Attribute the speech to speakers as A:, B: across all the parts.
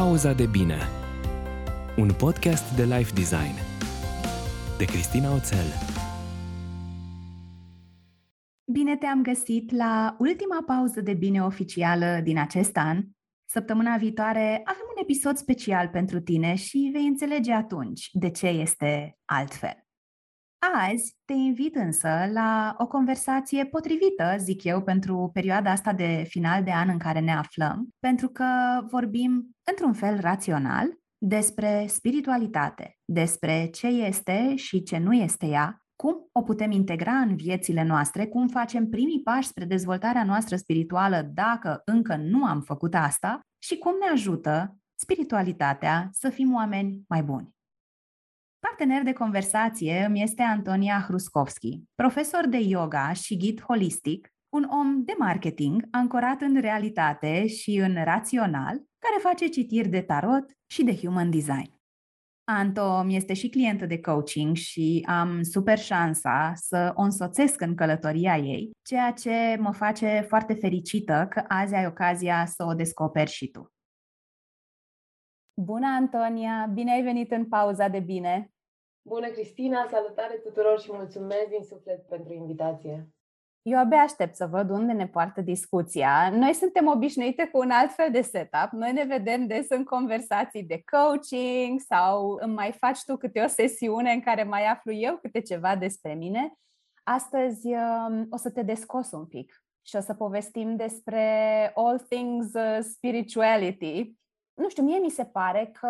A: Pauza de bine Un podcast de life design De Cristina Oțel
B: Bine te-am găsit la ultima pauză de bine oficială din acest an. Săptămâna viitoare avem un episod special pentru tine și vei înțelege atunci de ce este altfel. Azi te invit însă la o conversație potrivită, zic eu, pentru perioada asta de final de an în care ne aflăm, pentru că vorbim într-un fel rațional despre spiritualitate, despre ce este și ce nu este ea, cum o putem integra în viețile noastre, cum facem primii pași spre dezvoltarea noastră spirituală dacă încă nu am făcut asta și cum ne ajută spiritualitatea să fim oameni mai buni. Partener de conversație îmi este Antonia Hruskovski, profesor de yoga și ghid holistic, un om de marketing ancorat în realitate și în rațional, care face citiri de tarot și de human design. Anto mi este și clientă de coaching și am super șansa să o însoțesc în călătoria ei, ceea ce mă face foarte fericită că azi ai ocazia să o descoperi și tu. Bună, Antonia! Bine ai venit în pauza de bine!
C: Bună, Cristina! Salutare tuturor și mulțumesc din suflet pentru invitație!
B: Eu abia aștept să văd unde ne poartă discuția. Noi suntem obișnuite cu un alt fel de setup. Noi ne vedem des în conversații de coaching sau îmi mai faci tu câte o sesiune în care mai aflu eu câte ceva despre mine. Astăzi um, o să te descos un pic și o să povestim despre all things uh, spirituality. Nu știu, mie mi se pare că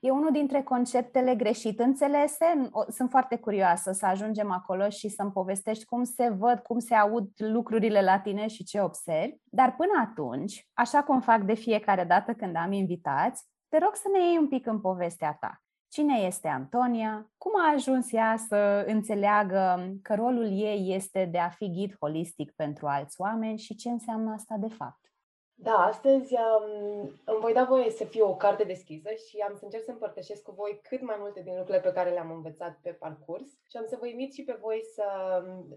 B: E unul dintre conceptele greșit înțelese. Sunt foarte curioasă să ajungem acolo și să-mi povestești cum se văd, cum se aud lucrurile la tine și ce observi. Dar până atunci, așa cum fac de fiecare dată când am invitați, te rog să ne iei un pic în povestea ta. Cine este Antonia? Cum a ajuns ea să înțeleagă că rolul ei este de a fi ghid holistic pentru alți oameni și ce înseamnă asta de fapt?
C: Da, astăzi um, îmi voi da voie să fiu o carte deschisă și am să încerc să împărtășesc cu voi cât mai multe din lucrurile pe care le-am învățat pe parcurs și am să vă invit și pe voi să,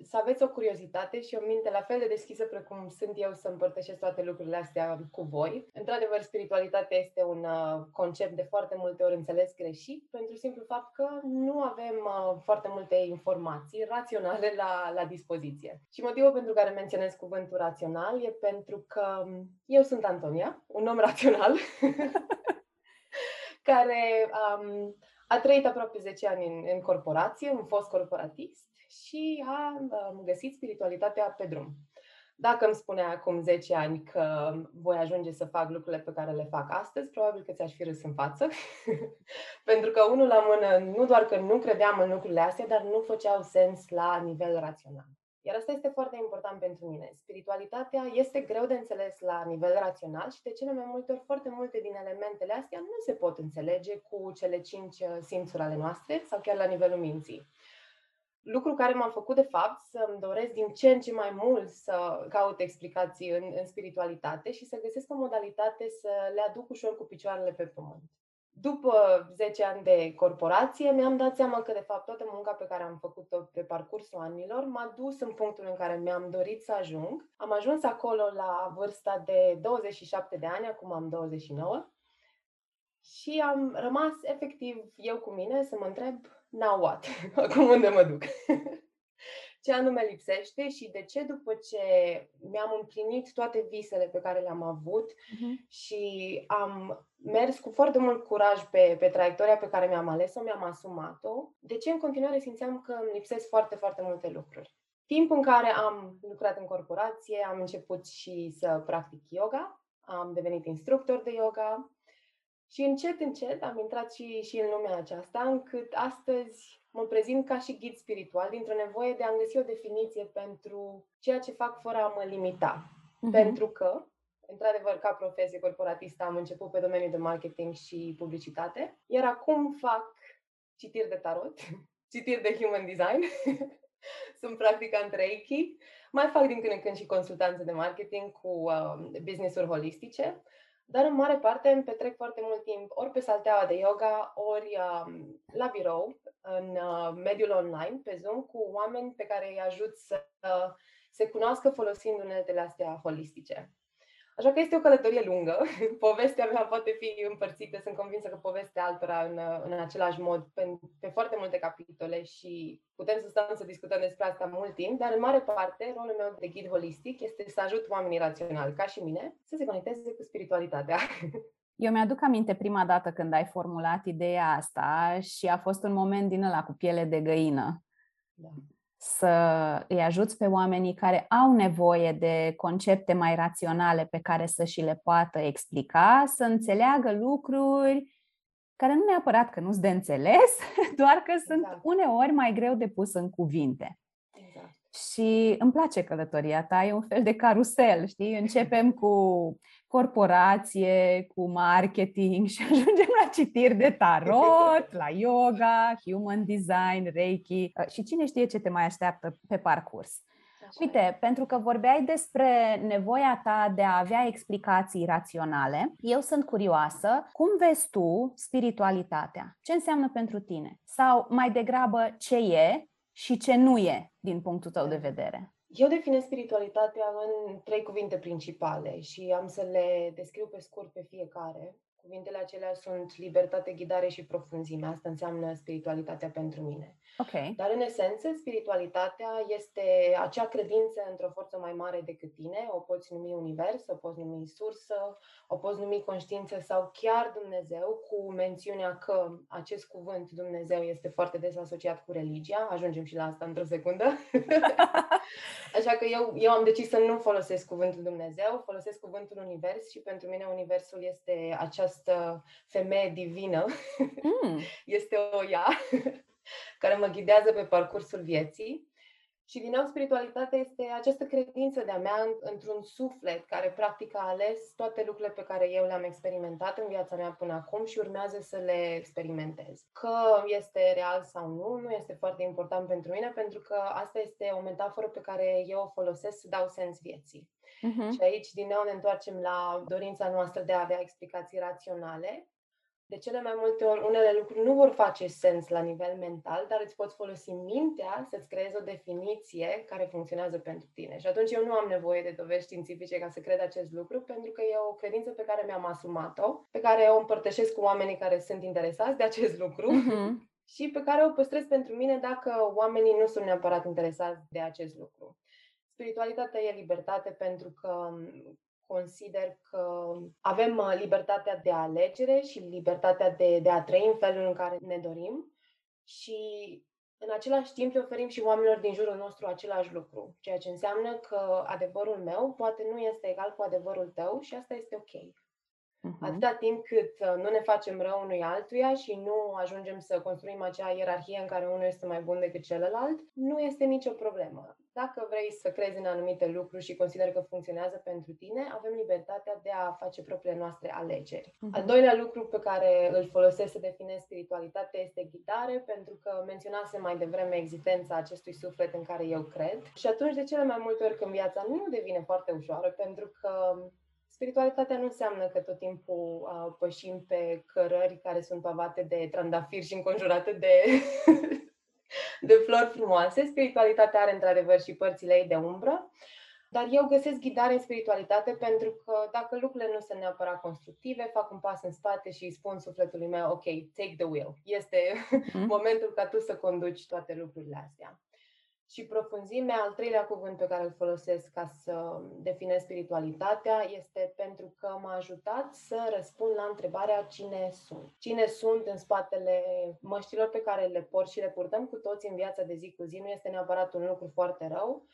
C: să aveți o curiozitate și o minte la fel de deschisă precum sunt eu să împărtășesc toate lucrurile astea cu voi. Într-adevăr, spiritualitatea este un uh, concept de foarte multe ori înțeles greșit pentru simplu fapt că nu avem uh, foarte multe informații raționale la, la dispoziție. Și motivul pentru care menționez cuvântul rațional e pentru că eu sunt Antonia, un om rațional, care um, a trăit aproape 10 ani în, în corporație, un fost corporatist și a um, găsit spiritualitatea pe drum. Dacă îmi spunea acum 10 ani că voi ajunge să fac lucrurile pe care le fac astăzi, probabil că ți-aș fi râs în față. Pentru că unul la mână, nu doar că nu credeam în lucrurile astea, dar nu făceau sens la nivel rațional. Iar asta este foarte important pentru mine. Spiritualitatea este greu de înțeles la nivel rațional și de cele mai multe ori foarte multe din elementele astea nu se pot înțelege cu cele cinci uh, simțuri ale noastre sau chiar la nivelul minții. Lucru care m-a făcut, de fapt, să-mi doresc din ce în ce mai mult să caut explicații în, în spiritualitate și să găsesc o modalitate să le aduc ușor cu picioarele pe pământ după 10 ani de corporație, mi-am dat seama că, de fapt, toată munca pe care am făcut-o pe parcursul anilor m-a dus în punctul în care mi-am dorit să ajung. Am ajuns acolo la vârsta de 27 de ani, acum am 29, și am rămas efectiv eu cu mine să mă întreb, now what? Acum unde mă duc? ce anume lipsește și de ce după ce mi-am împlinit toate visele pe care le-am avut uh-huh. și am mers cu foarte mult curaj pe, pe traiectoria pe care mi-am ales-o, mi-am asumat-o, de ce în continuare simțeam că îmi lipsesc foarte, foarte multe lucruri. Timp în care am lucrat în corporație, am început și să practic yoga, am devenit instructor de yoga și încet, încet am intrat și, și în lumea aceasta, încât astăzi mă prezint ca și ghid spiritual dintr-o nevoie de a găsi o definiție pentru ceea ce fac fără a mă limita. Uh-huh. Pentru că, într-adevăr, ca profesie corporatistă am început pe domeniul de marketing și publicitate, iar acum fac citiri de tarot, citiri de human design, sunt practicant Reiki, mai fac din când în când și consultanțe de marketing cu uh, business-uri holistice dar în mare parte îmi petrec foarte mult timp ori pe salteaua de yoga, ori uh, la birou, în uh, mediul online, pe Zoom, cu oameni pe care îi ajut să uh, se cunoască folosind uneltele astea holistice. Așa că este o călătorie lungă. Povestea mea poate fi împărțită, sunt convinsă că povestea altora în, în același mod, pe, pe foarte multe capitole și putem să stăm să discutăm despre asta mult timp, dar în mare parte rolul meu de ghid holistic este să ajut oamenii raționali, ca și mine, să se conecteze cu spiritualitatea.
B: Eu mi-aduc aminte prima dată când ai formulat ideea asta și a fost un moment din ăla cu piele de găină. Da să îi ajuți pe oamenii care au nevoie de concepte mai raționale pe care să și le poată explica, să înțeleagă lucruri care nu neapărat că nu-s de înțeles, doar că exact. sunt uneori mai greu de pus în cuvinte. Exact. Și îmi place călătoria ta, e un fel de carusel, știi? Începem cu corporație, cu marketing și ajungem la citiri de tarot, la yoga, human design, reiki uh, și cine știe ce te mai așteaptă pe parcurs. Uite, pentru că vorbeai despre nevoia ta de a avea explicații raționale, eu sunt curioasă, cum vezi tu spiritualitatea? Ce înseamnă pentru tine? Sau mai degrabă ce e și ce nu e din punctul tău de vedere?
C: Eu definez spiritualitatea în trei cuvinte principale și am să le descriu pe scurt pe fiecare. Cuvintele acelea sunt libertate, ghidare și profunzime. Asta înseamnă spiritualitatea pentru mine.
B: Okay.
C: Dar, în esență, spiritualitatea este acea credință într-o forță mai mare decât tine. O poți numi univers, o poți numi sursă, o poți numi conștiință sau chiar Dumnezeu, cu mențiunea că acest cuvânt Dumnezeu este foarte des asociat cu religia. Ajungem și la asta într-o secundă. Așa că eu, eu am decis să nu folosesc cuvântul Dumnezeu, folosesc cuvântul univers și pentru mine universul este această femeie divină. Mm. este o ea care mă ghidează pe parcursul vieții. Și din nou, spiritualitatea este această credință de-a mea într-un suflet care practic a ales toate lucrurile pe care eu le-am experimentat în viața mea până acum și urmează să le experimentez. Că este real sau nu, nu este foarte important pentru mine, pentru că asta este o metaforă pe care eu o folosesc să dau sens vieții. Uh-huh. Și aici, din nou, ne întoarcem la dorința noastră de a avea explicații raționale de cele mai multe ori, unele lucruri nu vor face sens la nivel mental, dar îți poți folosi mintea să-ți creezi o definiție care funcționează pentru tine. Și atunci eu nu am nevoie de dovezi științifice ca să cred acest lucru, pentru că e o credință pe care mi-am asumat-o, pe care o împărtășesc cu oamenii care sunt interesați de acest lucru. Uh-huh. Și pe care o păstrez pentru mine dacă oamenii nu sunt neapărat interesați de acest lucru. Spiritualitatea e libertate pentru că consider că avem uh, libertatea de alegere și libertatea de, de a trăi în felul în care ne dorim și în același timp le oferim și oamenilor din jurul nostru același lucru, ceea ce înseamnă că adevărul meu poate nu este egal cu adevărul tău și asta este ok. Uh-huh. Atâta timp cât uh, nu ne facem rău unui altuia și nu ajungem să construim acea ierarhie în care unul este mai bun decât celălalt, nu este nicio problemă. Dacă vrei să crezi în anumite lucruri și consideri că funcționează pentru tine, avem libertatea de a face propriile noastre alegeri. Uh-huh. Al doilea lucru pe care îl folosesc să definez spiritualitatea este ghidare, pentru că menționase mai devreme existența acestui suflet în care eu cred. Și atunci, de cele mai multe ori când viața nu devine foarte ușoară, pentru că Spiritualitatea nu înseamnă că tot timpul uh, pășim pe cărări care sunt pavate de trandafiri și înconjurate de, de flori frumoase. Spiritualitatea are într-adevăr și părțile ei de umbră. Dar eu găsesc ghidare în spiritualitate pentru că dacă lucrurile nu sunt neapărat constructive, fac un pas în spate și îi spun sufletului meu, ok, take the wheel. Este mm-hmm. momentul ca tu să conduci toate lucrurile astea și profunzimea, al treilea cuvânt pe care îl folosesc ca să definez spiritualitatea, este pentru că m-a ajutat să răspund la întrebarea cine sunt. Cine sunt în spatele măștilor pe care le port și le purtăm cu toți în viața de zi cu zi. Nu este neapărat un lucru foarte rău,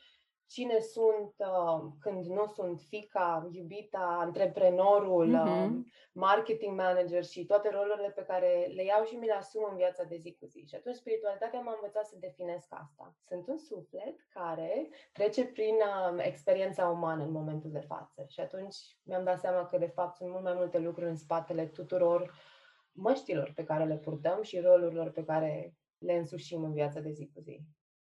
C: cine sunt uh, când nu sunt fica, iubita, antreprenorul, uh-huh. uh, marketing manager și toate rolurile pe care le iau și mi le asum în viața de zi cu zi. Și atunci spiritualitatea m-a învățat să definesc asta. Sunt un suflet care trece prin uh, experiența umană în momentul de față. Și atunci mi-am dat seama că de fapt sunt mult mai multe lucruri în spatele tuturor măștilor pe care le purtăm și rolurilor pe care le însușim în viața de zi cu zi.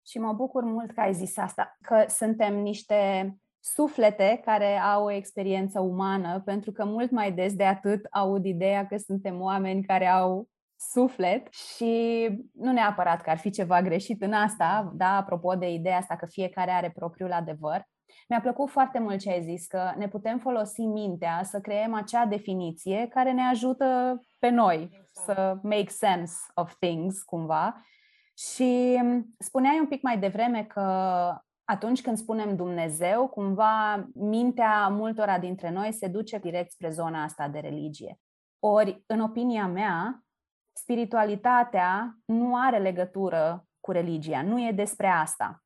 B: Și mă bucur mult că ai zis asta, că suntem niște suflete care au o experiență umană, pentru că mult mai des de atât aud ideea că suntem oameni care au suflet și nu neapărat că ar fi ceva greșit în asta, da, apropo de ideea asta că fiecare are propriul adevăr, Mi-a plăcut foarte mult ce ai zis, că ne putem folosi mintea să creăm acea definiție care ne ajută pe noi exact. să make sense of things, cumva. Și spuneai un pic mai devreme că atunci când spunem Dumnezeu, cumva mintea multora dintre noi se duce direct spre zona asta de religie. Ori, în opinia mea, spiritualitatea nu are legătură cu religia, nu e despre asta.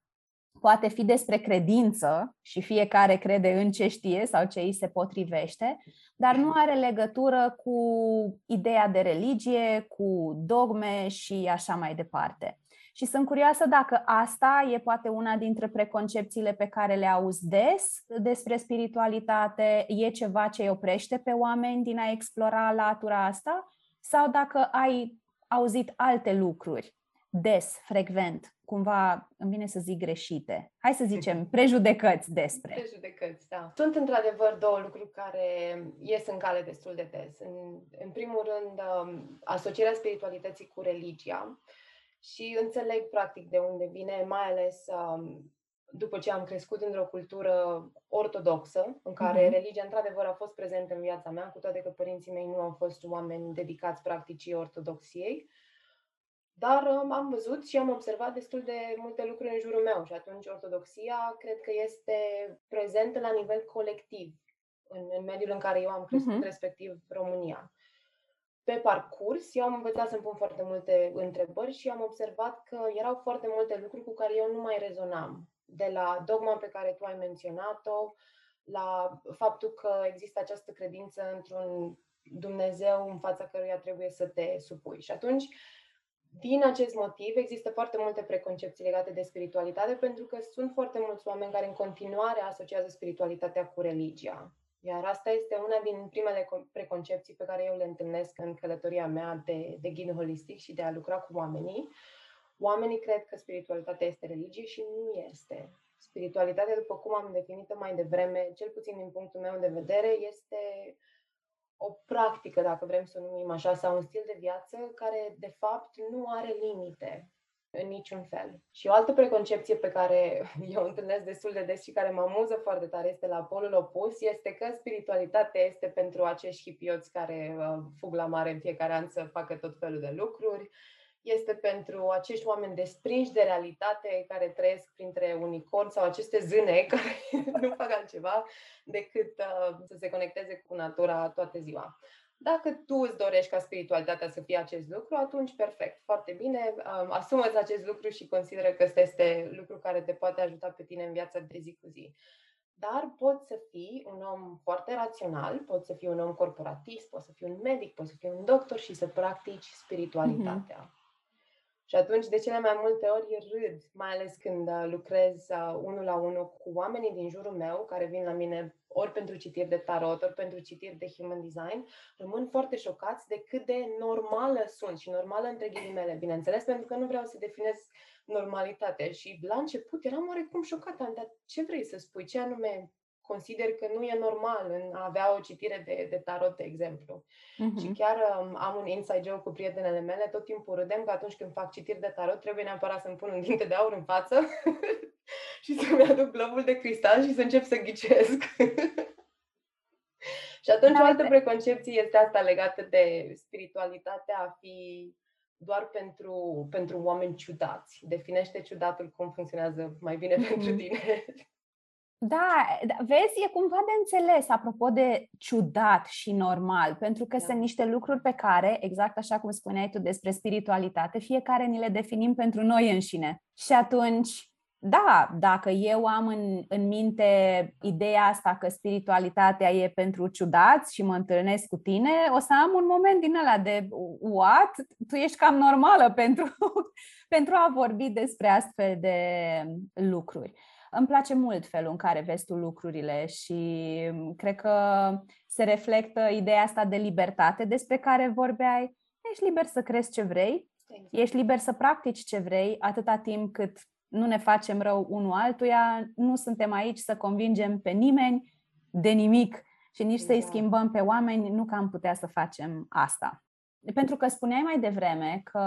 B: Poate fi despre credință și fiecare crede în ce știe sau ce îi se potrivește, dar nu are legătură cu ideea de religie, cu dogme și așa mai departe. Și sunt curioasă dacă asta e poate una dintre preconcepțiile pe care le auzi des despre spiritualitate, e ceva ce îi oprește pe oameni din a explora latura asta, sau dacă ai auzit alte lucruri des, frecvent, cumva îmi vine să zic greșite. Hai să zicem prejudecăți despre.
C: Prejudecăți, da. Sunt într-adevăr două lucruri care ies în cale destul de des. În, în primul rând, um, asocierea spiritualității cu religia și înțeleg practic de unde vine, mai ales um, după ce am crescut într-o cultură ortodoxă, în care uh-huh. religia într-adevăr a fost prezentă în viața mea, cu toate că părinții mei nu au fost oameni dedicați practicii ortodoxiei. Dar um, am văzut și am observat destul de multe lucruri în jurul meu și atunci ortodoxia cred că este prezentă la nivel colectiv în, în mediul în care eu am crescut, uh-huh. respectiv România pe parcurs, eu am învățat să-mi pun foarte multe întrebări și am observat că erau foarte multe lucruri cu care eu nu mai rezonam. De la dogma pe care tu ai menționat-o, la faptul că există această credință într-un Dumnezeu în fața căruia trebuie să te supui. Și atunci, din acest motiv, există foarte multe preconcepții legate de spiritualitate, pentru că sunt foarte mulți oameni care în continuare asociază spiritualitatea cu religia. Iar asta este una din primele preconcepții pe care eu le întâlnesc în călătoria mea de, de ghid holistic și de a lucra cu oamenii. Oamenii cred că spiritualitatea este religie și nu este. Spiritualitatea, după cum am definit-o mai devreme, cel puțin din punctul meu de vedere, este o practică, dacă vrem să o numim așa, sau un stil de viață care, de fapt, nu are limite în niciun fel. Și o altă preconcepție pe care eu o întâlnesc destul de des și care mă amuză foarte tare este la polul opus, este că spiritualitatea este pentru acești hipioți care uh, fug la mare în fiecare an să facă tot felul de lucruri, este pentru acești oameni desprinși de realitate care trăiesc printre unicorni sau aceste zâne care nu fac altceva decât uh, să se conecteze cu natura toată ziua. Dacă tu îți dorești ca spiritualitatea să fie acest lucru, atunci perfect, foarte bine, asumă acest lucru și consideră că ăsta este lucru care te poate ajuta pe tine în viața de zi cu zi. Dar poți să fii un om foarte rațional, poți să fii un om corporatist, poți să fii un medic, poți să fii un doctor și să practici spiritualitatea. Mm-hmm. Și atunci, de cele mai multe ori, râd, mai ales când uh, lucrez uh, unul la unul cu oamenii din jurul meu, care vin la mine ori pentru citiri de tarot, ori pentru citiri de human design, rămân foarte șocați de cât de normală sunt și normală între ghilimele, bineînțeles, pentru că nu vreau să definez normalitatea. Și la început eram oarecum șocată, dar ce vrei să spui? Ce anume consider că nu e normal în a avea o citire de, de tarot, de exemplu. Uh-huh. Și chiar um, am un inside joke cu prietenele mele, tot timpul râdem că atunci când fac citiri de tarot trebuie neapărat să-mi pun un dinte de aur în față și să-mi aduc globul de cristal și să încep să ghicesc. și atunci o altă preconcepție este asta legată de spiritualitatea a fi doar pentru, pentru oameni ciudați. Definește ciudatul cum funcționează mai bine mm-hmm. pentru tine.
B: Da, da, vezi, e cumva de înțeles, apropo de ciudat și normal, pentru că da. sunt niște lucruri pe care, exact așa cum spuneai tu despre spiritualitate, fiecare ni le definim pentru noi înșine. Și atunci, da, dacă eu am în, în minte ideea asta că spiritualitatea e pentru ciudați și mă întâlnesc cu tine, o să am un moment din ăla de what? Tu ești cam normală pentru, pentru a vorbi despre astfel de lucruri. Îmi place mult felul în care vezi tu lucrurile și cred că se reflectă ideea asta de libertate despre care vorbeai. Ești liber să crezi ce vrei, ești liber să practici ce vrei, atâta timp cât nu ne facem rău unul altuia, nu suntem aici să convingem pe nimeni de nimic și nici să-i exact. schimbăm pe oameni, nu că am putea să facem asta. Pentru că spuneai mai devreme că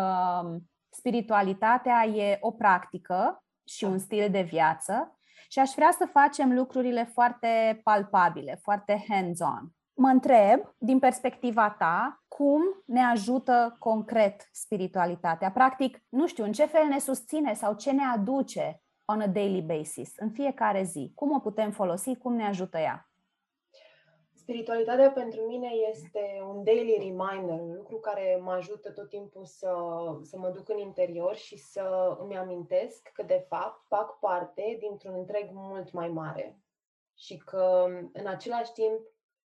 B: spiritualitatea e o practică și un stil de viață și aș vrea să facem lucrurile foarte palpabile, foarte hands-on. Mă întreb, din perspectiva ta, cum ne ajută concret spiritualitatea? Practic, nu știu, în ce fel ne susține sau ce ne aduce on a daily basis, în fiecare zi? Cum o putem folosi? Cum ne ajută ea?
C: Spiritualitatea pentru mine este un daily reminder, un lucru care mă ajută tot timpul să, să mă duc în interior și să îmi amintesc că, de fapt, fac parte dintr-un întreg mult mai mare și că, în același timp,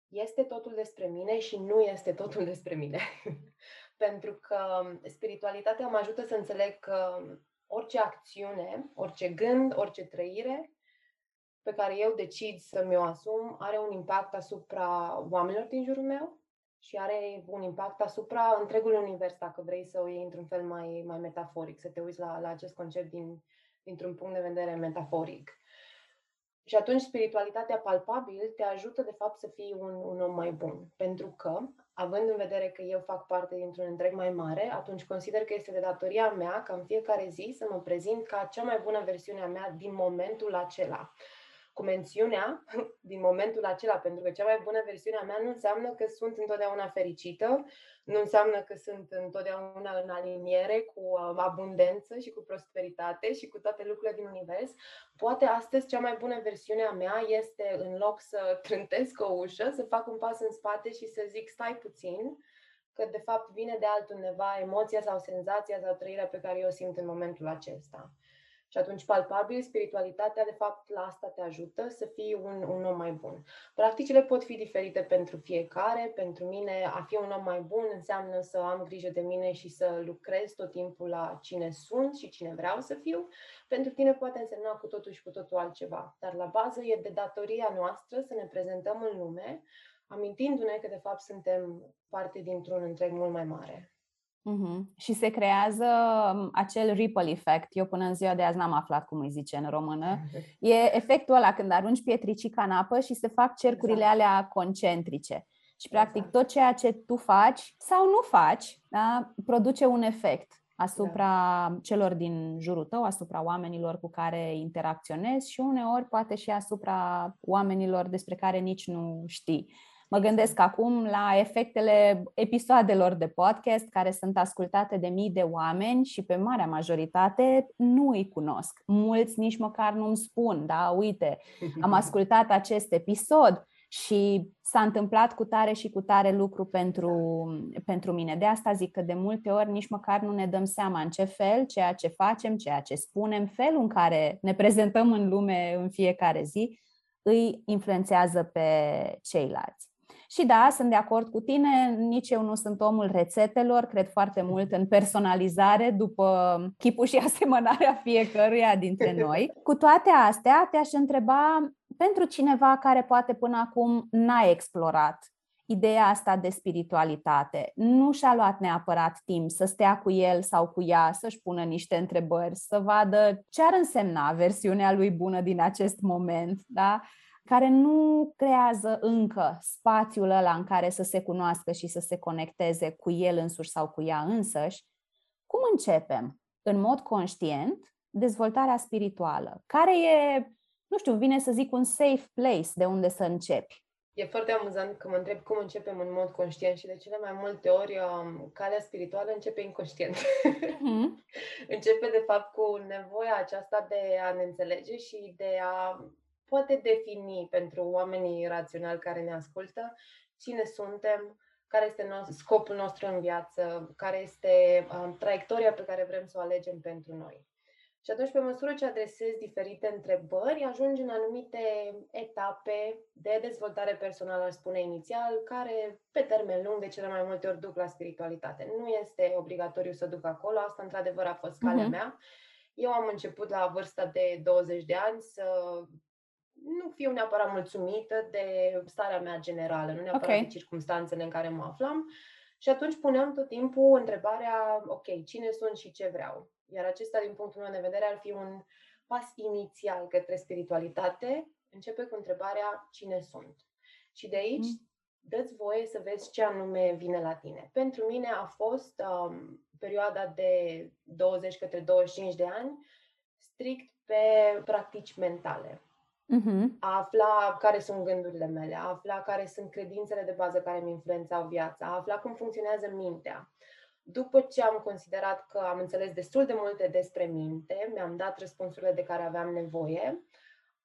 C: este totul despre mine și nu este totul despre mine. pentru că spiritualitatea mă ajută să înțeleg că orice acțiune, orice gând, orice trăire pe care eu decid să mi-o asum are un impact asupra oamenilor din jurul meu și are un impact asupra întregului univers, dacă vrei să o iei într-un fel mai, mai metaforic, să te uiți la, la acest concept din, dintr-un punct de vedere metaforic. Și atunci spiritualitatea palpabil te ajută de fapt să fii un, un om mai bun. Pentru că, având în vedere că eu fac parte dintr-un întreg mai mare, atunci consider că este de datoria mea ca în fiecare zi să mă prezint ca cea mai bună versiune a mea din momentul acela cu mențiunea din momentul acela, pentru că cea mai bună versiune a mea nu înseamnă că sunt întotdeauna fericită, nu înseamnă că sunt întotdeauna în aliniere cu uh, abundență și cu prosperitate și cu toate lucrurile din univers. Poate astăzi cea mai bună versiune a mea este, în loc să trântesc o ușă, să fac un pas în spate și să zic stai puțin, că de fapt vine de altundeva emoția sau senzația sau trăirea pe care eu o simt în momentul acesta. Și atunci, palpabil, spiritualitatea, de fapt, la asta te ajută să fii un, un om mai bun. Practicile pot fi diferite pentru fiecare. Pentru mine, a fi un om mai bun înseamnă să am grijă de mine și să lucrez tot timpul la cine sunt și cine vreau să fiu. Pentru tine poate însemna cu totul și cu totul altceva. Dar la bază e de datoria noastră să ne prezentăm în lume, amintindu-ne că, de fapt, suntem parte dintr-un întreg mult mai mare.
B: Uh-huh. Și se creează um, acel ripple effect. Eu până în ziua de azi n-am aflat cum îi zice în română. E efectul ăla când arunci pietricica în apă și se fac cercurile exact. alea concentrice. Și practic exact. tot ceea ce tu faci sau nu faci, da, produce un efect asupra da. celor din jurul tău, asupra oamenilor cu care interacționezi și uneori poate și asupra oamenilor despre care nici nu știi. Mă gândesc acum la efectele episoadelor de podcast care sunt ascultate de mii de oameni și pe marea majoritate nu îi cunosc. Mulți nici măcar nu-mi spun, da, uite, am ascultat acest episod și s-a întâmplat cu tare și cu tare lucru pentru, pentru mine. De asta zic că de multe ori nici măcar nu ne dăm seama în ce fel ceea ce facem, ceea ce spunem, felul în care ne prezentăm în lume în fiecare zi îi influențează pe ceilalți. Și da, sunt de acord cu tine, nici eu nu sunt omul rețetelor, cred foarte mult în personalizare după chipul și asemănarea fiecăruia dintre noi. Cu toate astea, te-aș întreba pentru cineva care poate până acum n-a explorat ideea asta de spiritualitate. Nu și-a luat neapărat timp să stea cu el sau cu ea, să-și pună niște întrebări, să vadă ce ar însemna versiunea lui bună din acest moment, da? Care nu creează încă spațiul ăla în care să se cunoască și să se conecteze cu el însuși sau cu ea însăși, cum începem în mod conștient dezvoltarea spirituală? Care e, nu știu, vine să zic un safe place de unde să începi?
C: E foarte amuzant că mă întreb cum începem în mod conștient și de cele mai multe ori um, calea spirituală începe inconștient. Mm-hmm. începe de fapt cu nevoia aceasta de a ne înțelege și de a poate defini pentru oamenii raționali care ne ascultă cine suntem, care este scopul nostru în viață, care este um, traiectoria pe care vrem să o alegem pentru noi. Și atunci, pe măsură ce adresezi diferite întrebări, ajungi în anumite etape de dezvoltare personală, aș spune inițial, care, pe termen lung, de cele mai multe ori duc la spiritualitate. Nu este obligatoriu să duc acolo, asta într-adevăr a fost calea uh-huh. mea. Eu am început la vârsta de 20 de ani să nu fiu neapărat mulțumită de starea mea generală, nu neapărat okay. de circumstanțele în care mă aflam. Și atunci puneam tot timpul întrebarea, ok, cine sunt și ce vreau? Iar acesta, din punctul meu de vedere, ar fi un pas inițial către spiritualitate. Începe cu întrebarea cine sunt. Și de aici mm. dă-ți voie să vezi ce anume vine la tine. Pentru mine a fost um, perioada de 20 către 25 de ani strict pe practici mentale uh-huh. a afla care sunt gândurile mele, a afla care sunt credințele de bază care mi influențau viața, a afla cum funcționează mintea. După ce am considerat că am înțeles destul de multe despre minte, mi-am dat răspunsurile de care aveam nevoie,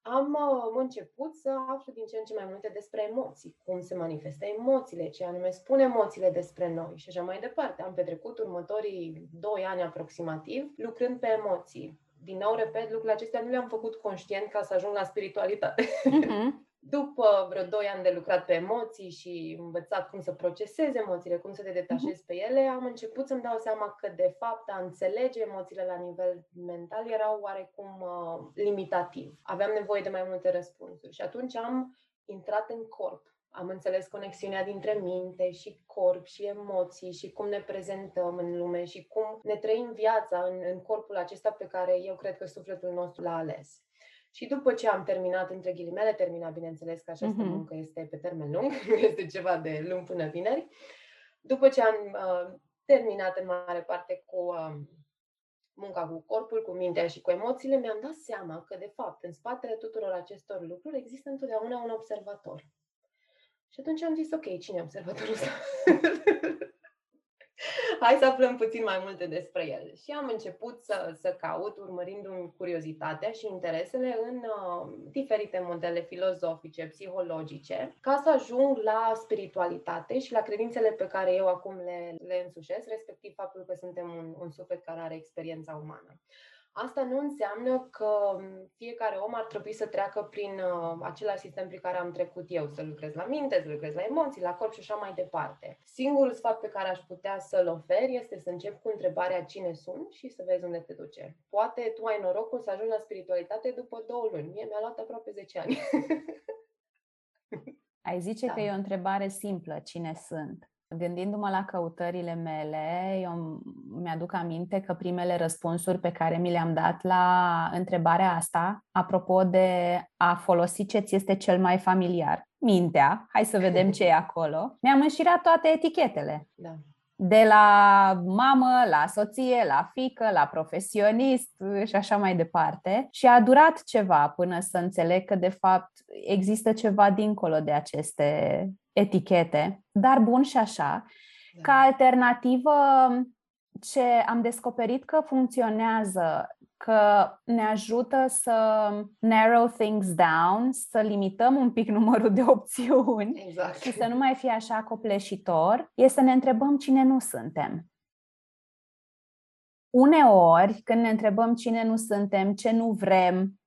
C: am uh, început să aflu din ce în ce mai multe despre emoții, cum se manifestă emoțiile, ce anume spun emoțiile despre noi și așa mai departe. Am petrecut următorii doi ani aproximativ lucrând pe emoții. Din nou, repet, lucrurile acestea nu le-am făcut conștient ca să ajung la spiritualitate. Uh-huh. După vreo 2 ani de lucrat pe emoții și învățat cum să procesezi emoțiile, cum să te detașezi pe ele, am început să-mi dau seama că, de fapt, a înțelege emoțiile la nivel mental era oarecum uh, limitativ. Aveam nevoie de mai multe răspunsuri și atunci am intrat în corp. Am înțeles conexiunea dintre minte și corp și emoții și cum ne prezentăm în lume și cum ne trăim viața în, în corpul acesta pe care eu cred că sufletul nostru l-a ales. Și după ce am terminat, între ghilimele, terminat, bineînțeles că această uh-huh. muncă este pe termen lung, este ceva de luni până vineri, după ce am uh, terminat în mare parte cu uh, munca cu corpul, cu mintea și cu emoțiile, mi-am dat seama că, de fapt, în spatele tuturor acestor lucruri există întotdeauna un observator. Și atunci am zis, ok, cine e observatorul ăsta? hai să aflăm puțin mai multe despre el. Și am început să, să caut, urmărindu-mi curiozitatea și interesele în uh, diferite modele filozofice, psihologice, ca să ajung la spiritualitate și la credințele pe care eu acum le, le însușesc, respectiv faptul că suntem un, un suflet care are experiența umană. Asta nu înseamnă că fiecare om ar trebui să treacă prin uh, același sistem prin care am trecut eu, să lucrez la minte, să lucrez la emoții, la corp și așa mai departe. Singurul sfat pe care aș putea să-l ofer este să încep cu întrebarea cine sunt și să vezi unde te duce. Poate tu ai norocul să ajungi la spiritualitate după două luni. Mie mi-a luat aproape 10 ani.
B: Ai zice da. că e o întrebare simplă, cine sunt? Gândindu-mă la căutările mele, eu mi-aduc aminte că primele răspunsuri pe care mi le-am dat la întrebarea asta, apropo de a folosi ce ți este cel mai familiar, mintea, hai să vedem ce e acolo, mi-am înșirat toate etichetele. Da. De la mamă, la soție, la fică, la profesionist și așa mai departe. Și a durat ceva până să înțeleg că, de fapt, există ceva dincolo de aceste etichete, dar bun și așa. Da. Ca alternativă, ce am descoperit că funcționează, că ne ajută să narrow things down, să limităm un pic numărul de opțiuni exact. și să nu mai fie așa copleșitor, e să ne întrebăm cine nu suntem. Uneori, când ne întrebăm cine nu suntem, ce nu vrem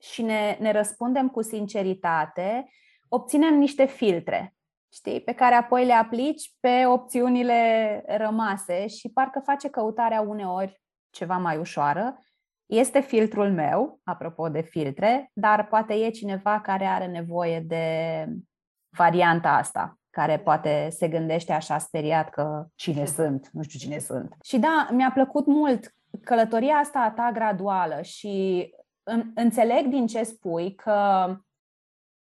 B: și ne, ne răspundem cu sinceritate, obținem niște filtre, știi, pe care apoi le aplici pe opțiunile rămase și parcă face căutarea uneori ceva mai ușoară. Este filtrul meu, apropo de filtre, dar poate e cineva care are nevoie de varianta asta, care poate se gândește așa speriat că cine sunt, nu știu cine sunt. Și da, mi-a plăcut mult călătoria asta a ta graduală și înțeleg din ce spui că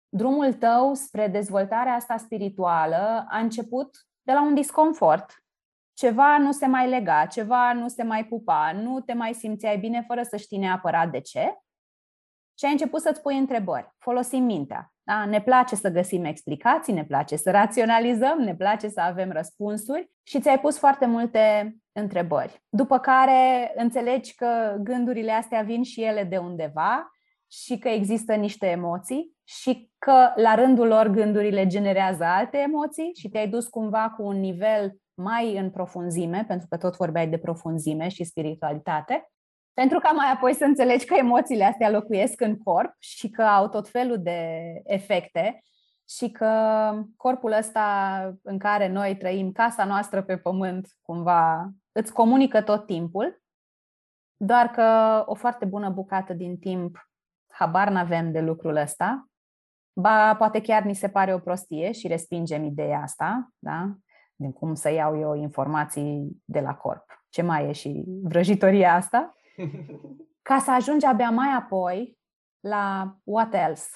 B: drumul tău spre dezvoltarea asta spirituală a început de la un disconfort. Ceva nu se mai lega, ceva nu se mai pupa, nu te mai simțeai bine fără să știi neapărat de ce. Și ai început să-ți pui întrebări. Folosim mintea. Da? Ne place să găsim explicații, ne place să raționalizăm, ne place să avem răspunsuri și ți-ai pus foarte multe întrebări. După care înțelegi că gândurile astea vin și ele de undeva și că există niște emoții și că la rândul lor gândurile generează alte emoții și te-ai dus cumva cu un nivel mai în profunzime, pentru că tot vorbeai de profunzime și spiritualitate, pentru ca mai apoi să înțelegi că emoțiile astea locuiesc în corp și că au tot felul de efecte și că corpul ăsta în care noi trăim, casa noastră pe pământ, cumva îți comunică tot timpul, doar că o foarte bună bucată din timp habar n-avem de lucrul ăsta Ba, poate chiar ni se pare o prostie și respingem ideea asta, da? Din cum să iau eu informații de la corp. Ce mai e și vrăjitoria asta? Ca să ajungi abia mai apoi la what else?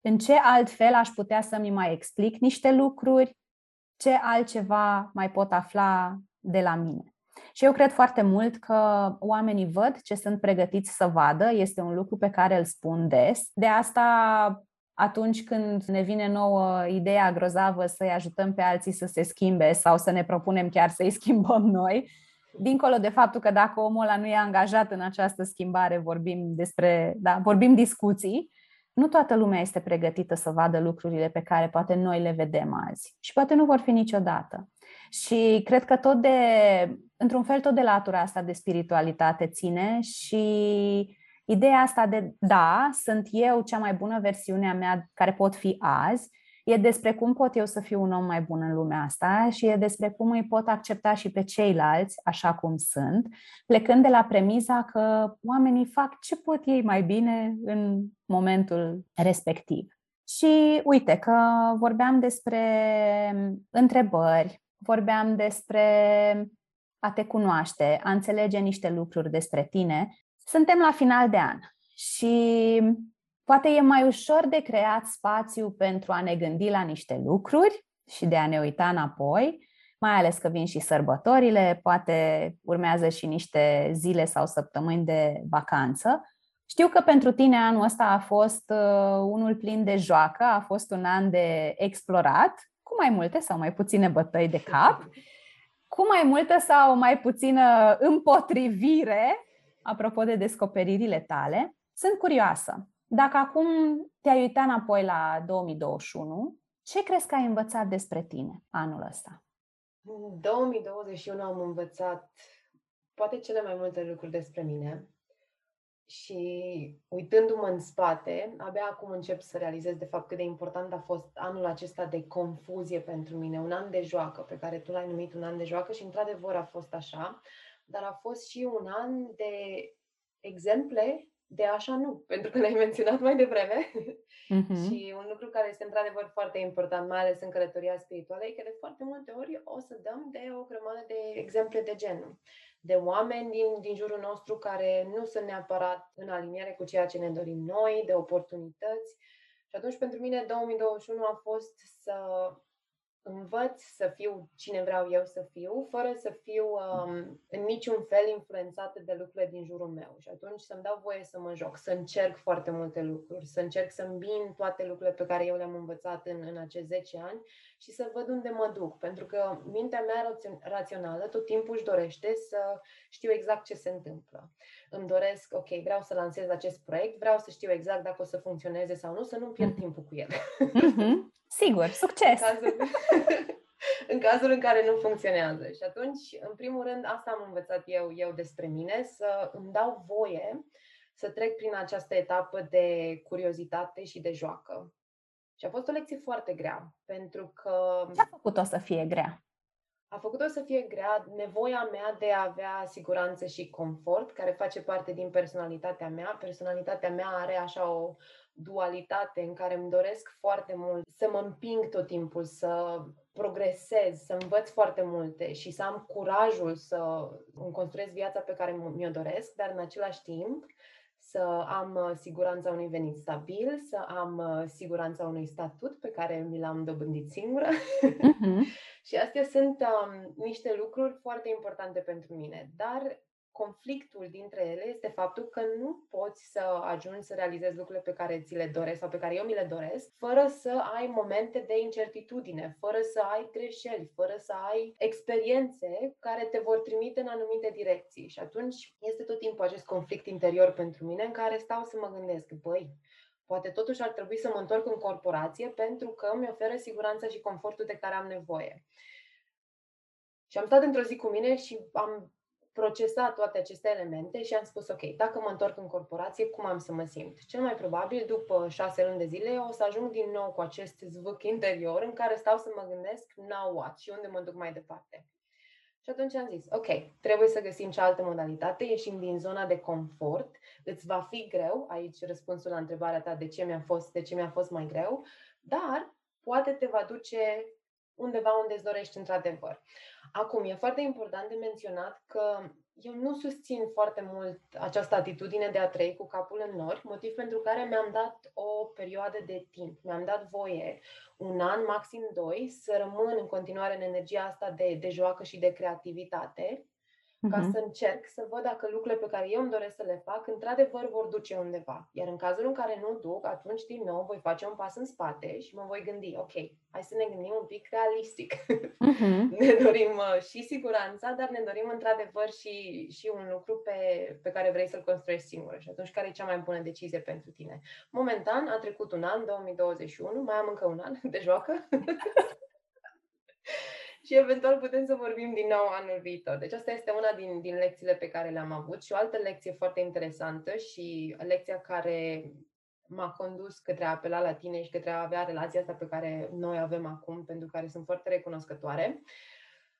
B: În ce alt fel aș putea să-mi mai explic niște lucruri? Ce altceva mai pot afla de la mine? Și eu cred foarte mult că oamenii văd ce sunt pregătiți să vadă, este un lucru pe care îl spun des. De asta atunci când ne vine nouă ideea grozavă să-i ajutăm pe alții să se schimbe sau să ne propunem chiar să-i schimbăm noi, dincolo de faptul că dacă omul ăla nu e angajat în această schimbare, vorbim despre, da, vorbim discuții, nu toată lumea este pregătită să vadă lucrurile pe care poate noi le vedem azi și poate nu vor fi niciodată. Și cred că tot de, într-un fel, tot de latura asta de spiritualitate ține și ideea asta de, da, sunt eu cea mai bună versiune a mea care pot fi azi, e despre cum pot eu să fiu un om mai bun în lumea asta și e despre cum îi pot accepta și pe ceilalți așa cum sunt, plecând de la premiza că oamenii fac ce pot ei mai bine în momentul respectiv. Și uite că vorbeam despre întrebări, vorbeam despre a te cunoaște, a înțelege niște lucruri despre tine. Suntem la final de an și poate e mai ușor de creat spațiu pentru a ne gândi la niște lucruri și de a ne uita înapoi, mai ales că vin și sărbătorile, poate urmează și niște zile sau săptămâni de vacanță. Știu că pentru tine anul ăsta a fost uh, unul plin de joacă, a fost un an de explorat, cu mai multe sau mai puține bătăi de cap, cu mai multă sau mai puțină împotrivire, apropo de descoperirile tale. Sunt curioasă. Dacă acum te-ai uitat înapoi la 2021, ce crezi că ai învățat despre tine anul ăsta?
C: În 2021 am învățat poate cele mai multe lucruri despre mine și uitându-mă în spate, abia acum încep să realizez de fapt cât de important a fost anul acesta de confuzie pentru mine, un an de joacă pe care tu l-ai numit un an de joacă și într-adevăr a fost așa, dar a fost și un an de exemple de așa nu, pentru că le-ai menționat mai devreme. Uh-huh. și un lucru care este într-adevăr foarte important, mai ales în călătoria spirituală, e că de foarte multe ori o să dăm de o grămadă de exemple de genul de oameni din, din jurul nostru care nu sunt neapărat în aliniere cu ceea ce ne dorim noi, de oportunități. Și atunci, pentru mine, 2021 a fost să învăț să fiu cine vreau eu să fiu, fără să fiu um, în niciun fel influențată de lucrurile din jurul meu. Și atunci să-mi dau voie să mă joc, să încerc foarte multe lucruri, să încerc să îmbin toate lucrurile pe care eu le-am învățat în, în acești 10 ani și să văd unde mă duc. Pentru că mintea mea rațională tot timpul își dorește să știu exact ce se întâmplă. Îmi doresc, ok, vreau să lansez acest proiect, vreau să știu exact dacă o să funcționeze sau nu, să nu pierd mm. timpul cu el.
B: Mm-hmm. Sigur, succes!
C: În cazul, în cazul în care nu funcționează. Și atunci, în primul rând, asta am învățat eu, eu despre mine, să îmi dau voie să trec prin această etapă de curiozitate și de joacă. Și a fost o lecție foarte grea, pentru că...
B: Ce a făcut-o să fie grea?
C: A făcut-o să fie grea nevoia mea de a avea siguranță și confort, care face parte din personalitatea mea. Personalitatea mea are așa o dualitate în care îmi doresc foarte mult să mă împing tot timpul, să progresez, să învăț foarte multe și să am curajul să îmi construiesc viața pe care mi-o doresc, dar în același timp să am uh, siguranța unui venit stabil, să am uh, siguranța unui statut pe care mi l-am dobândit singură. Uh-huh. și astea sunt um, niște lucruri foarte importante pentru mine. Dar conflictul dintre ele este faptul că nu poți să ajungi să realizezi lucrurile pe care ți le doresc sau pe care eu mi le doresc, fără să ai momente de incertitudine, fără să ai greșeli, fără să ai experiențe care te vor trimite în anumite direcții. Și atunci este tot timpul acest conflict interior pentru mine în care stau să mă gândesc, băi, poate totuși ar trebui să mă întorc în corporație pentru că mi oferă siguranța și confortul de care am nevoie. Și am stat într-o zi cu mine și am procesat toate aceste elemente și am spus, ok, dacă mă întorc în corporație, cum am să mă simt? Cel mai probabil, după șase luni de zile, o să ajung din nou cu acest zvâc interior în care stau să mă gândesc, now what? Și unde mă duc mai departe? Și atunci am zis, ok, trebuie să găsim ce altă modalitate, ieșim din zona de confort, îți va fi greu, aici răspunsul la întrebarea ta de ce mi-a fost, de ce mi-a fost mai greu, dar poate te va duce undeva unde îți dorești într-adevăr. Acum, e foarte important de menționat că eu nu susțin foarte mult această atitudine de a trăi cu capul în nori, motiv pentru care mi-am dat o perioadă de timp, mi-am dat voie un an, maxim doi, să rămân în continuare în energia asta de, de joacă și de creativitate, uh-huh. ca să încerc să văd dacă lucrurile pe care eu îmi doresc să le fac, într-adevăr vor duce undeva. Iar în cazul în care nu duc, atunci din nou voi face un pas în spate și mă voi gândi, ok, hai să ne gândim un pic realistic. Uh-huh. ne dorim uh, și siguranța, dar ne dorim într-adevăr și, și un lucru pe, pe care vrei să-l construiești singur. Și atunci care e cea mai bună decizie pentru tine? Momentan a trecut un an, 2021, mai am încă un an de joacă. și eventual putem să vorbim din nou anul viitor. Deci asta este una din, din lecțiile pe care le-am avut și o altă lecție foarte interesantă și lecția care m-a condus către a apela la tine și către a avea relația asta pe care noi avem acum, pentru care sunt foarte recunoscătoare,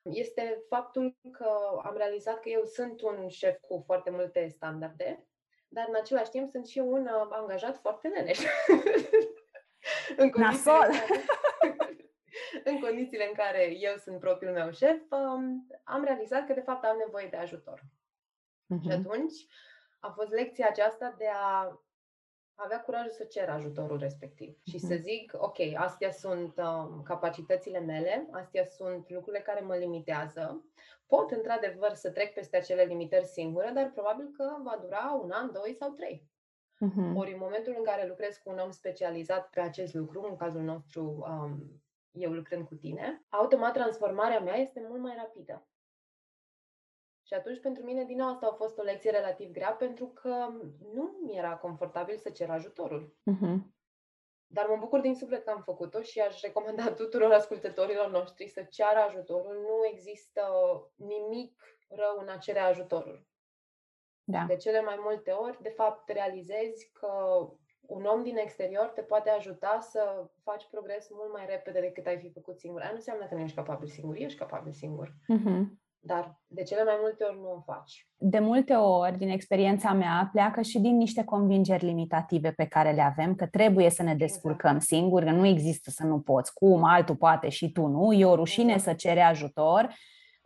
C: este faptul că am realizat că eu sunt un șef cu foarte multe standarde, dar în același timp sunt și un uh, angajat foarte leneș.
B: în Nasol!
C: În condițiile în care eu sunt propriul meu șef, um, am realizat că de fapt am nevoie de ajutor. Uh-huh. Și atunci a fost lecția aceasta de a avea curajul să cer ajutorul respectiv uh-huh. și să zic, ok, astea sunt um, capacitățile mele, astea sunt lucrurile care mă limitează. Pot, într-adevăr, să trec peste acele limitări singură, dar probabil că va dura un an, doi sau trei. Uh-huh. Ori în momentul în care lucrez cu un om specializat pe acest lucru, în cazul nostru um, eu lucrând cu tine, automat transformarea mea este mult mai rapidă. Și atunci, pentru mine, din nou, asta a fost o lecție relativ grea, pentru că nu mi era confortabil să cer ajutorul. Uh-huh. Dar mă bucur din suflet că am făcut-o și aș recomanda tuturor ascultătorilor noștri să ceară ajutorul. Nu există nimic rău în a cere ajutorul. Da. De cele mai multe ori, de fapt, realizezi că un om din exterior te poate ajuta să faci progres mult mai repede decât ai fi făcut singur. Aia nu înseamnă că nu ești capabil singur, ești capabil singur. Uh-huh. Dar de cele mai multe ori nu o faci.
B: De multe ori, din experiența mea, pleacă și din niște convingeri limitative pe care le avem, că trebuie să ne exact. descurcăm exact. singuri, că nu există să nu poți, cum altul poate și tu nu, e o rușine exact. să cere ajutor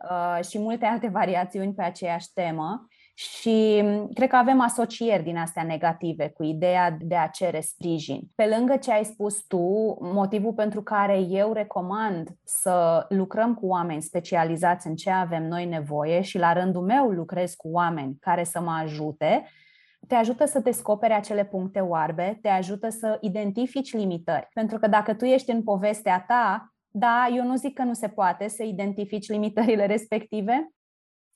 B: uh, și multe alte variațiuni pe aceeași temă. Și mm, cred că avem asocieri din astea negative cu ideea de a cere sprijin. Pe lângă ce ai spus tu, motivul pentru care eu recomand să lucrăm cu oameni specializați în ce avem noi nevoie și la rândul meu lucrez cu oameni care să mă ajute, te ajută să descoperi acele puncte oarbe, te ajută să identifici limitări. Pentru că dacă tu ești în povestea ta, da, eu nu zic că nu se poate să identifici limitările respective,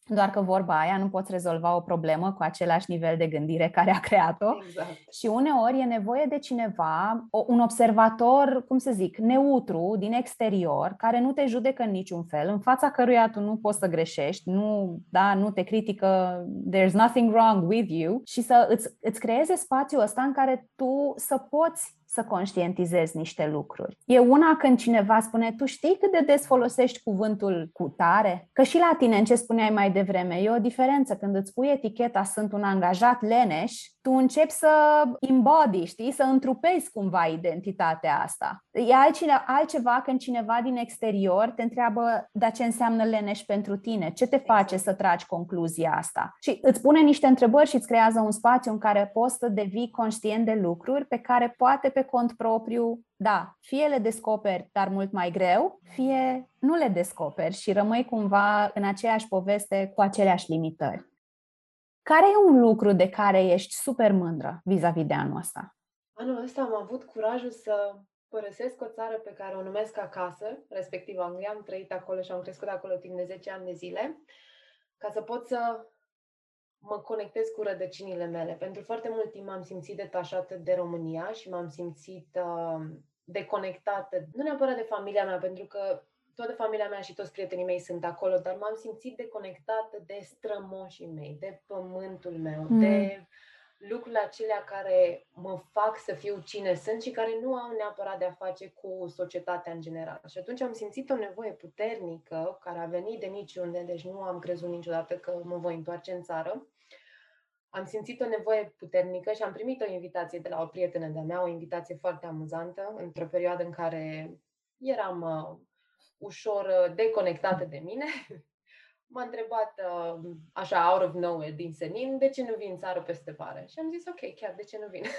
B: doar că vorba aia nu poți rezolva o problemă cu același nivel de gândire care a creat-o. Exact. Și uneori e nevoie de cineva, un observator, cum să zic, neutru, din exterior, care nu te judecă în niciun fel, în fața căruia tu nu poți să greșești, nu, da, nu te critică, there's nothing wrong with you, și să îți, îți creeze spațiul ăsta în care tu să poți să conștientizezi niște lucruri. E una când cineva spune, tu știi cât de des folosești cuvântul cu tare? Că și la tine, în ce spuneai mai devreme, e o diferență când îți pui eticheta sunt un angajat leneș, tu începi să embody, știi, să întrupezi cumva identitatea asta. E altceva când cineva din exterior te întreabă, dar ce înseamnă leneș pentru tine? Ce te face exact. să tragi concluzia asta? Și îți pune niște întrebări și îți creează un spațiu în care poți să devii conștient de lucruri pe care poate pe cont propriu, da, fie le descoperi, dar mult mai greu, fie nu le descoperi și rămâi cumva în aceeași poveste cu aceleași limitări. Care e un lucru de care ești super mândră vis-a-vis de anul ăsta?
C: Anul ăsta am avut curajul să părăsesc o țară pe care o numesc acasă, respectiv Anglia. Am trăit acolo și am crescut acolo timp de 10 ani de zile, ca să pot să mă conectez cu rădăcinile mele. Pentru foarte mult timp m-am simțit detașată de România și m-am simțit uh, deconectată, nu neapărat de familia mea, pentru că toată familia mea și toți prietenii mei sunt acolo, dar m-am simțit deconectată de strămoșii mei, de pământul meu, mm. de lucrurile acelea care mă fac să fiu cine sunt și care nu au neapărat de a face cu societatea în general. Și atunci am simțit o nevoie puternică care a venit de niciunde, deci nu am crezut niciodată că mă voi întoarce în țară. Am simțit o nevoie puternică și am primit o invitație de la o prietenă de-a mea, o invitație foarte amuzantă, într-o perioadă în care eram uh, ușor uh, deconectată de mine. M-a întrebat uh, așa, out of nowhere, din senin, de ce nu vin în țară peste vară? Și am zis, ok, chiar de ce nu vin?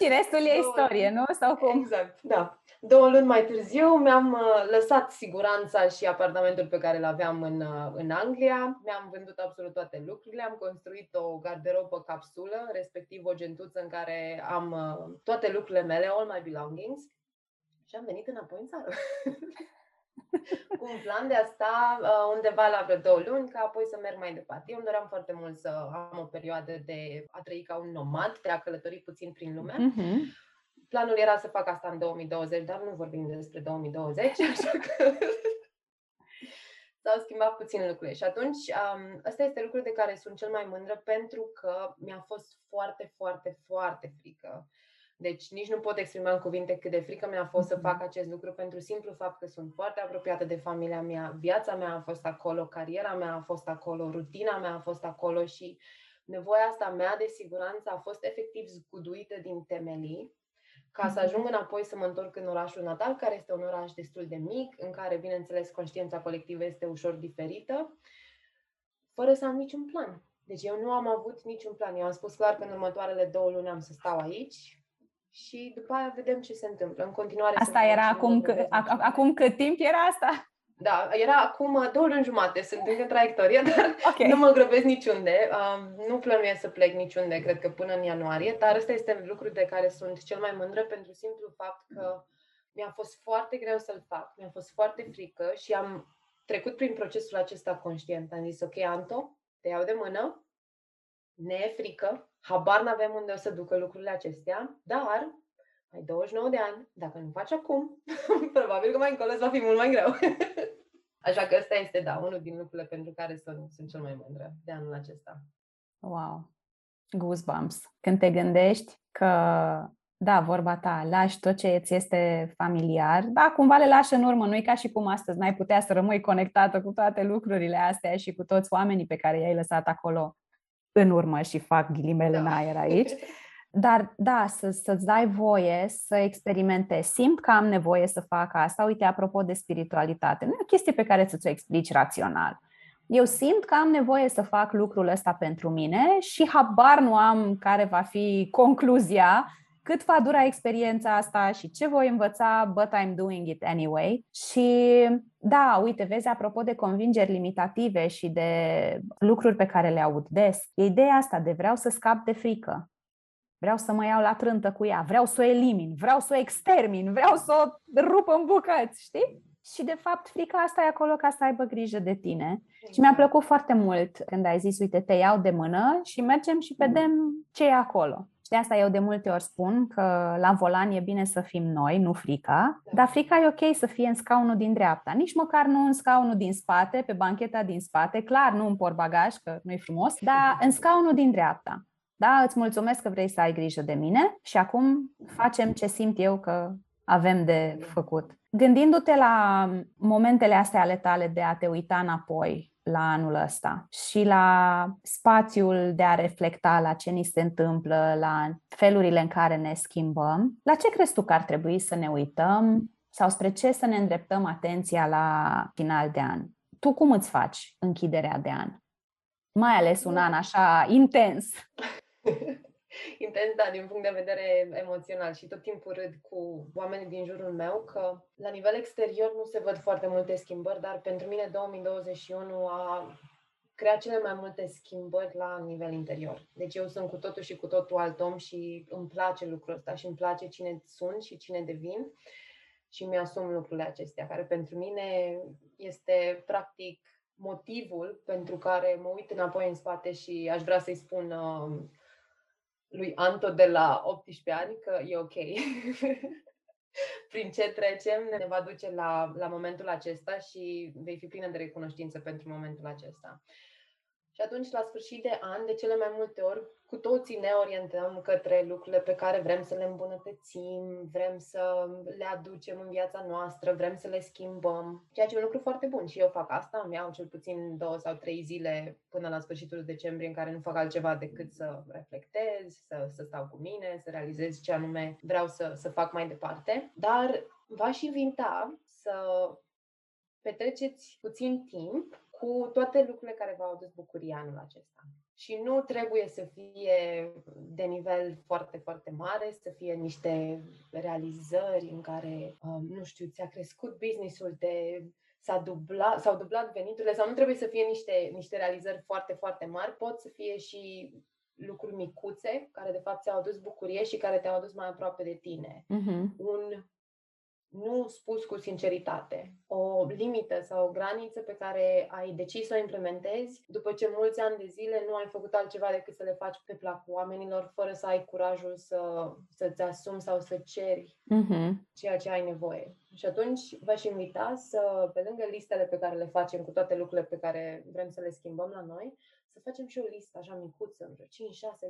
B: Și restul e istorie, nu? Sau cum?
C: Exact, da. Două luni mai târziu mi-am uh, lăsat siguranța și apartamentul pe care îl aveam în, uh, în Anglia, mi-am vândut absolut toate lucrurile, am construit o garderobă capsulă, respectiv o gentuță în care am uh, toate lucrurile mele, all my belongings, și am venit înapoi în țară. cu un plan de a sta undeva la vreo două luni, ca apoi să merg mai departe. Eu îmi doream foarte mult să am o perioadă de a trăi ca un nomad, de a călători puțin prin lume. Mm-hmm planul era să fac asta în 2020, dar nu vorbim despre 2020, așa că s-au schimbat puțin lucrurile. Și atunci, um, ăsta este lucrul de care sunt cel mai mândră pentru că mi-a fost foarte, foarte, foarte frică. Deci nici nu pot exprima în cuvinte cât de frică mi-a fost să mhm. fac acest lucru pentru simplu fapt că sunt foarte apropiată de familia mea, viața mea a fost acolo, cariera mea a fost acolo, rutina mea a fost acolo și nevoia asta mea de siguranță a fost efectiv zguduită din temelii ca să ajung înapoi să mă întorc în orașul natal, care este un oraș destul de mic, în care, bineînțeles, conștiința colectivă este ușor diferită, fără să am niciun plan. Deci eu nu am avut niciun plan. Eu am spus clar că în următoarele două luni am să stau aici și după aia vedem ce se întâmplă. În continuare.
B: Asta era acum, că, acum cât timp era asta?
C: Da, era acum uh, două luni jumate, sunt încă în traiectorie, dar okay. nu mă grăbesc niciunde. Um, nu plănuiesc să plec niciunde, cred că până în ianuarie, dar ăsta este lucru de care sunt cel mai mândră pentru simplu fapt că mi-a fost foarte greu să-l fac, mi-a fost foarte frică și am trecut prin procesul acesta conștient. Am zis, ok, Anto, te iau de mână, ne e frică, habar n-avem unde o să ducă lucrurile acestea, dar ai 29 de ani, dacă nu faci acum, probabil că mai încolo va fi mult mai greu. Așa că ăsta este, da, unul din lucrurile pentru care sunt, sunt cel mai mândră de anul acesta.
B: Wow! Goosebumps. Când te gândești că, da, vorba ta, lași tot ce îți este familiar, da, cumva le lași în urmă, nu e ca și cum astăzi n-ai putea să rămâi conectată cu toate lucrurile astea și cu toți oamenii pe care i-ai lăsat acolo în urmă și fac ghilimele da. în aer aici. Dar da, să, să-ți dai voie să experimentezi. Simt că am nevoie să fac asta. Uite, apropo de spiritualitate, nu e o chestie pe care să-ți o explici rațional. Eu simt că am nevoie să fac lucrul ăsta pentru mine și habar nu am care va fi concluzia, cât va dura experiența asta și ce voi învăța, but I'm doing it anyway. Și da, uite, vezi, apropo de convingeri limitative și de lucruri pe care le aud des, e ideea asta de vreau să scap de frică vreau să mă iau la trântă cu ea, vreau să o elimin, vreau să o extermin, vreau să o rup în bucăți, știi? Și de fapt frica asta e acolo ca să aibă grijă de tine. Și mi-a plăcut foarte mult când ai zis, uite, te iau de mână și mergem și vedem ce e acolo. Și de asta eu de multe ori spun că la volan e bine să fim noi, nu frica, dar frica e ok să fie în scaunul din dreapta, nici măcar nu în scaunul din spate, pe bancheta din spate, clar nu în portbagaj, că nu e frumos, dar în scaunul din dreapta. Da, îți mulțumesc că vrei să ai grijă de mine și acum facem ce simt eu că avem de făcut. Gândindu-te la momentele astea ale tale de a te uita înapoi la anul ăsta și la spațiul de a reflecta la ce ni se întâmplă, la felurile în care ne schimbăm, la ce crezi tu că ar trebui să ne uităm sau spre ce să ne îndreptăm atenția la final de an? Tu cum îți faci închiderea de an? Mai ales un an așa intens.
C: Intens, da, din punct de vedere emoțional și tot timpul râd cu oamenii din jurul meu că la nivel exterior nu se văd foarte multe schimbări, dar pentru mine 2021 a creat cele mai multe schimbări la nivel interior. Deci eu sunt cu totul și cu totul alt om și îmi place lucrul ăsta și îmi place cine sunt și cine devin și mi-asum lucrurile acestea, care pentru mine este practic motivul pentru care mă uit înapoi în spate și aș vrea să-i spun uh, lui Anto de la 18 ani că e ok. Prin ce trecem ne va duce la, la momentul acesta și vei fi plină de recunoștință pentru momentul acesta. Și atunci, la sfârșit de an, de cele mai multe ori, cu toții ne orientăm către lucrurile pe care vrem să le îmbunătățim, vrem să le aducem în viața noastră, vrem să le schimbăm, ceea ce e un lucru foarte bun. Și eu fac asta, îmi iau cel puțin două sau trei zile până la sfârșitul decembrie în care nu fac altceva decât să reflectez, să, să stau cu mine, să realizez ce anume vreau să, să fac mai departe, dar v-aș invita să petreceți puțin timp cu toate lucrurile care v-au adus bucuria anul acesta. și nu trebuie să fie de nivel foarte, foarte mare, să fie niște realizări în care, um, nu știu, ți-a crescut businessul, de s-a dublat, s-au dublat veniturile sau nu trebuie să fie niște, niște realizări foarte, foarte mari, pot să fie și lucruri micuțe care de fapt ți-au adus bucurie și care te-au adus mai aproape de tine. Uh-huh. Un nu spus cu sinceritate, o limită sau o graniță pe care ai decis să o implementezi după ce mulți ani de zile nu ai făcut altceva decât să le faci pe placul oamenilor fără să ai curajul să, să-ți asumi sau să ceri uh-huh. ceea ce ai nevoie. Și atunci v-aș invita să, pe lângă listele pe care le facem cu toate lucrurile pe care vrem să le schimbăm la noi, să facem și o listă așa micuță, vreo 5-6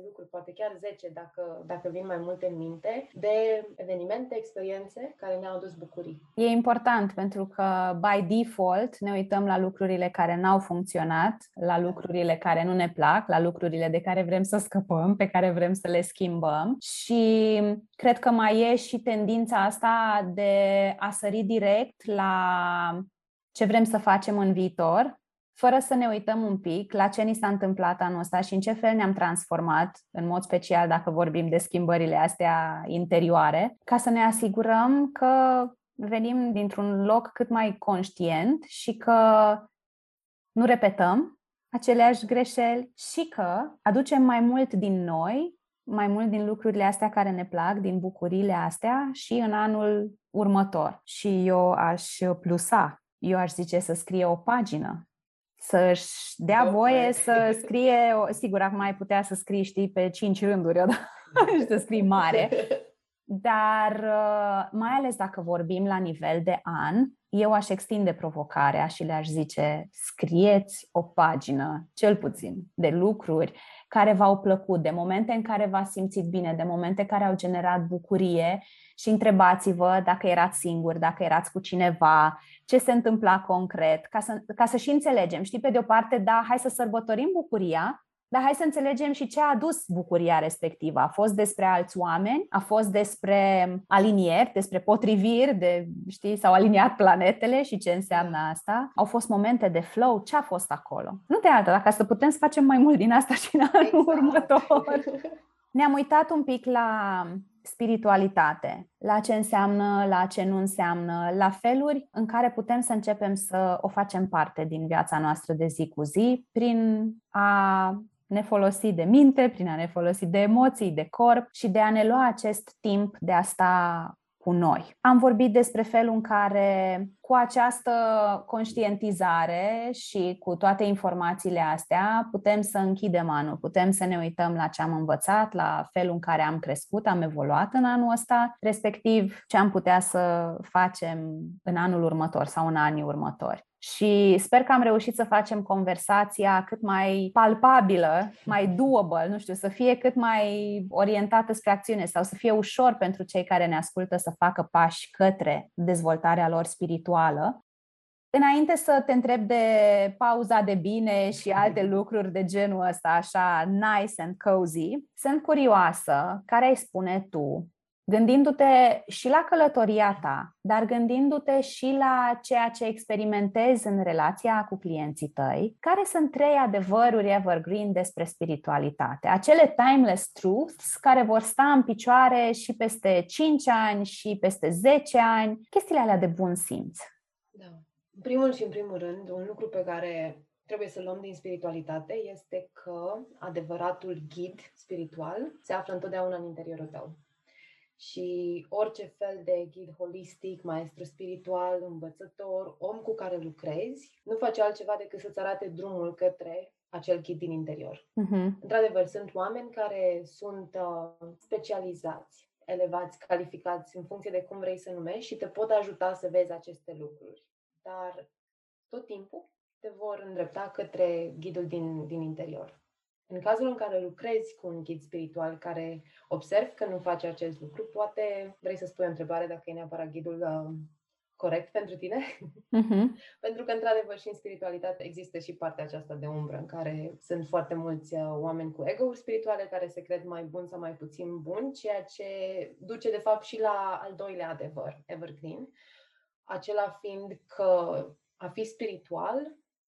C: lucruri, poate chiar 10 dacă, dacă vin mai multe în minte, de evenimente, experiențe care ne-au adus bucurii.
B: E important pentru că, by default, ne uităm la lucrurile care n-au funcționat, la lucrurile care nu ne plac, la lucrurile de care vrem să scăpăm, pe care vrem să le schimbăm și cred că mai e și tendința asta de a sări direct la ce vrem să facem în viitor fără să ne uităm un pic la ce ni s-a întâmplat anul ăsta și în ce fel ne-am transformat, în mod special dacă vorbim de schimbările astea interioare, ca să ne asigurăm că venim dintr-un loc cât mai conștient și că nu repetăm aceleași greșeli și că aducem mai mult din noi, mai mult din lucrurile astea care ne plac, din bucurile astea și în anul următor. Și eu aș plusa, eu aș zice să scrie o pagină să-și dea voie să scrie, sigur, acum mai putea să scrii, știi, pe cinci rânduri și să scrii mare, dar uh, mai ales dacă vorbim la nivel de an, eu aș extinde provocarea și le-aș zice, scrieți o pagină, cel puțin, de lucruri care v-au plăcut, de momente în care v-ați simțit bine, de momente care au generat bucurie și întrebați-vă dacă erați singuri, dacă erați cu cineva, ce se întâmpla concret, ca să, ca să și înțelegem. Știi, pe de o parte, da, hai să sărbătorim bucuria, dar hai să înțelegem și ce a adus bucuria respectivă. A fost despre alți oameni, a fost despre alinieri, despre potriviri, de, știi, s-au aliniat planetele și ce înseamnă asta. Au fost momente de flow, ce a fost acolo? Nu de altă, dacă să putem să facem mai mult din asta și în anul exact. următor. Ne-am uitat un pic la spiritualitate, la ce înseamnă, la ce nu înseamnă, la feluri în care putem să începem să o facem parte din viața noastră de zi cu zi, prin a ne folosi de minte, prin a ne folosi de emoții, de corp și de a ne lua acest timp de a sta cu noi. Am vorbit despre felul în care, cu această conștientizare și cu toate informațiile astea, putem să închidem anul, putem să ne uităm la ce am învățat, la felul în care am crescut, am evoluat în anul ăsta, respectiv ce am putea să facem în anul următor sau în anii următori și sper că am reușit să facem conversația cât mai palpabilă, mai doable, nu știu, să fie cât mai orientată spre acțiune sau să fie ușor pentru cei care ne ascultă să facă pași către dezvoltarea lor spirituală. Înainte să te întreb de pauza de bine și alte lucruri de genul ăsta, așa nice and cozy, sunt curioasă care îi spune tu gândindu-te și la călătoria ta, dar gândindu-te și la ceea ce experimentezi în relația cu clienții tăi, care sunt trei adevăruri evergreen despre spiritualitate, acele timeless truths care vor sta în picioare și peste 5 ani și peste 10 ani, chestiile alea de bun simț.
C: Da. În primul și în primul rând, un lucru pe care trebuie să luăm din spiritualitate este că adevăratul ghid spiritual se află întotdeauna în interiorul tău și orice fel de ghid holistic, maestru spiritual, învățător, om cu care lucrezi, nu face altceva decât să-ți arate drumul către acel ghid din interior. Uh-huh. Într-adevăr, sunt oameni care sunt uh, specializați, elevați, calificați în funcție de cum vrei să numești și te pot ajuta să vezi aceste lucruri. Dar tot timpul te vor îndrepta către ghidul din, din interior. În cazul în care lucrezi cu un ghid spiritual care observ că nu face acest lucru, poate vrei să spui o întrebare dacă e neapărat ghidul uh, corect pentru tine. Uh-huh. pentru că, într-adevăr, și în spiritualitate există și partea aceasta de umbră, în care sunt foarte mulți uh, oameni cu ego-uri spirituale care se cred mai buni sau mai puțin buni, ceea ce duce, de fapt, și la al doilea adevăr, evergreen, acela fiind că a fi spiritual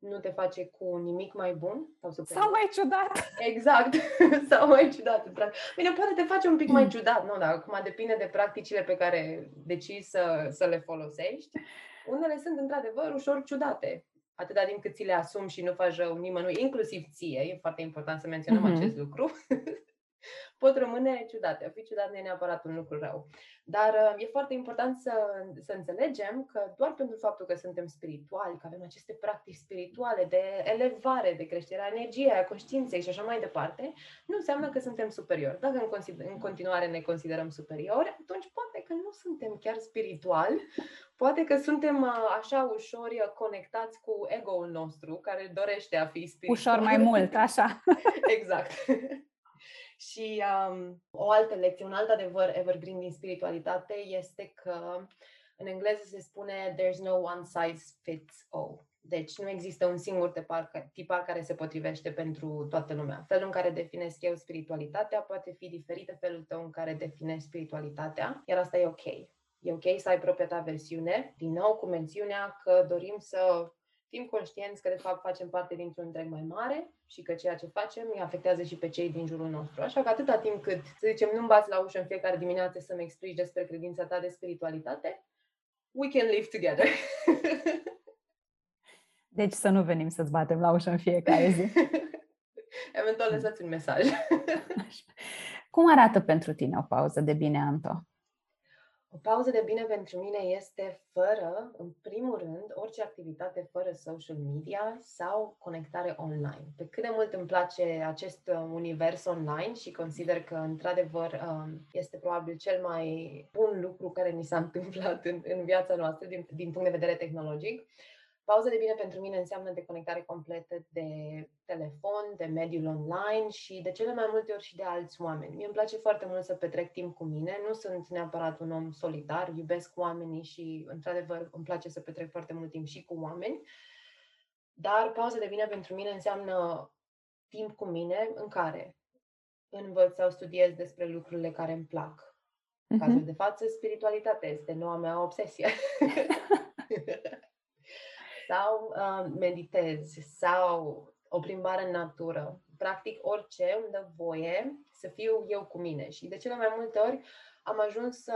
C: nu te face cu nimic mai bun
B: sau, sau mai ciudat.
C: Exact, sau mai ciudat. Bine, poate te face un pic mai ciudat, nu, dar acum depinde de practicile pe care decizi să, să le folosești. Unele sunt într-adevăr ușor ciudate, atâta timp cât ți le asumi și nu faci rău nimănui, inclusiv ție, e foarte important să menționăm mm-hmm. acest lucru. pot rămâne ciudate. A fi ciudat nu e neapărat un lucru rău. Dar uh, e foarte important să, să înțelegem că doar pentru faptul că suntem spirituali, că avem aceste practici spirituale de elevare, de creșterea energiei, a conștiinței și așa mai departe, nu înseamnă că suntem superiori. Dacă în, consider, în continuare ne considerăm superiori, atunci poate că nu suntem chiar spirituali, poate că suntem uh, așa ușor uh, conectați cu ego-ul nostru, care dorește a fi spiritual.
B: Ușor mai mult, așa.
C: exact. Și um, o altă lecție, un alt adevăr evergreen din spiritualitate este că în engleză se spune there's no one size fits all. Deci nu există un singur tipar, tipar care se potrivește pentru toată lumea. Felul în care definesc eu spiritualitatea poate fi diferit de felul tău în care definești spiritualitatea, iar asta e ok. E ok să ai propria ta versiune, din nou cu mențiunea că dorim să fim conștienți că de fapt facem parte dintr-un întreg mai mare și că ceea ce facem îi afectează și pe cei din jurul nostru. Așa că atâta timp cât, să zicem, nu-mi bați la ușă în fiecare dimineață să-mi explici despre credința ta de spiritualitate, we can live together.
B: Deci să nu venim să-ți batem la ușă în fiecare zi.
C: Eventual lăsați un mesaj.
B: Cum arată pentru tine o pauză de bine, Anto?
C: O pauză de bine pentru mine este fără, în primul rând, orice activitate fără social media sau conectare online. Pe cât de mult îmi place acest uh, univers online și consider că, într-adevăr, um, este probabil cel mai bun lucru care mi s-a întâmplat în, în viața noastră din, din punct de vedere tehnologic, Pauza de bine pentru mine înseamnă deconectare completă de telefon, de mediul online și de cele mai multe ori și de alți oameni. Mie îmi place foarte mult să petrec timp cu mine, nu sunt neapărat un om solitar, iubesc oamenii și, într-adevăr, îmi place să petrec foarte mult timp și cu oameni, dar pauza de bine pentru mine înseamnă timp cu mine în care învăț sau studiez despre lucrurile care îmi plac. În cazul uh-huh. de față, spiritualitatea este noua mea obsesie. sau uh, meditezi sau o plimbare în natură. Practic orice îmi dă voie să fiu eu cu mine și de cele mai multe ori am ajuns să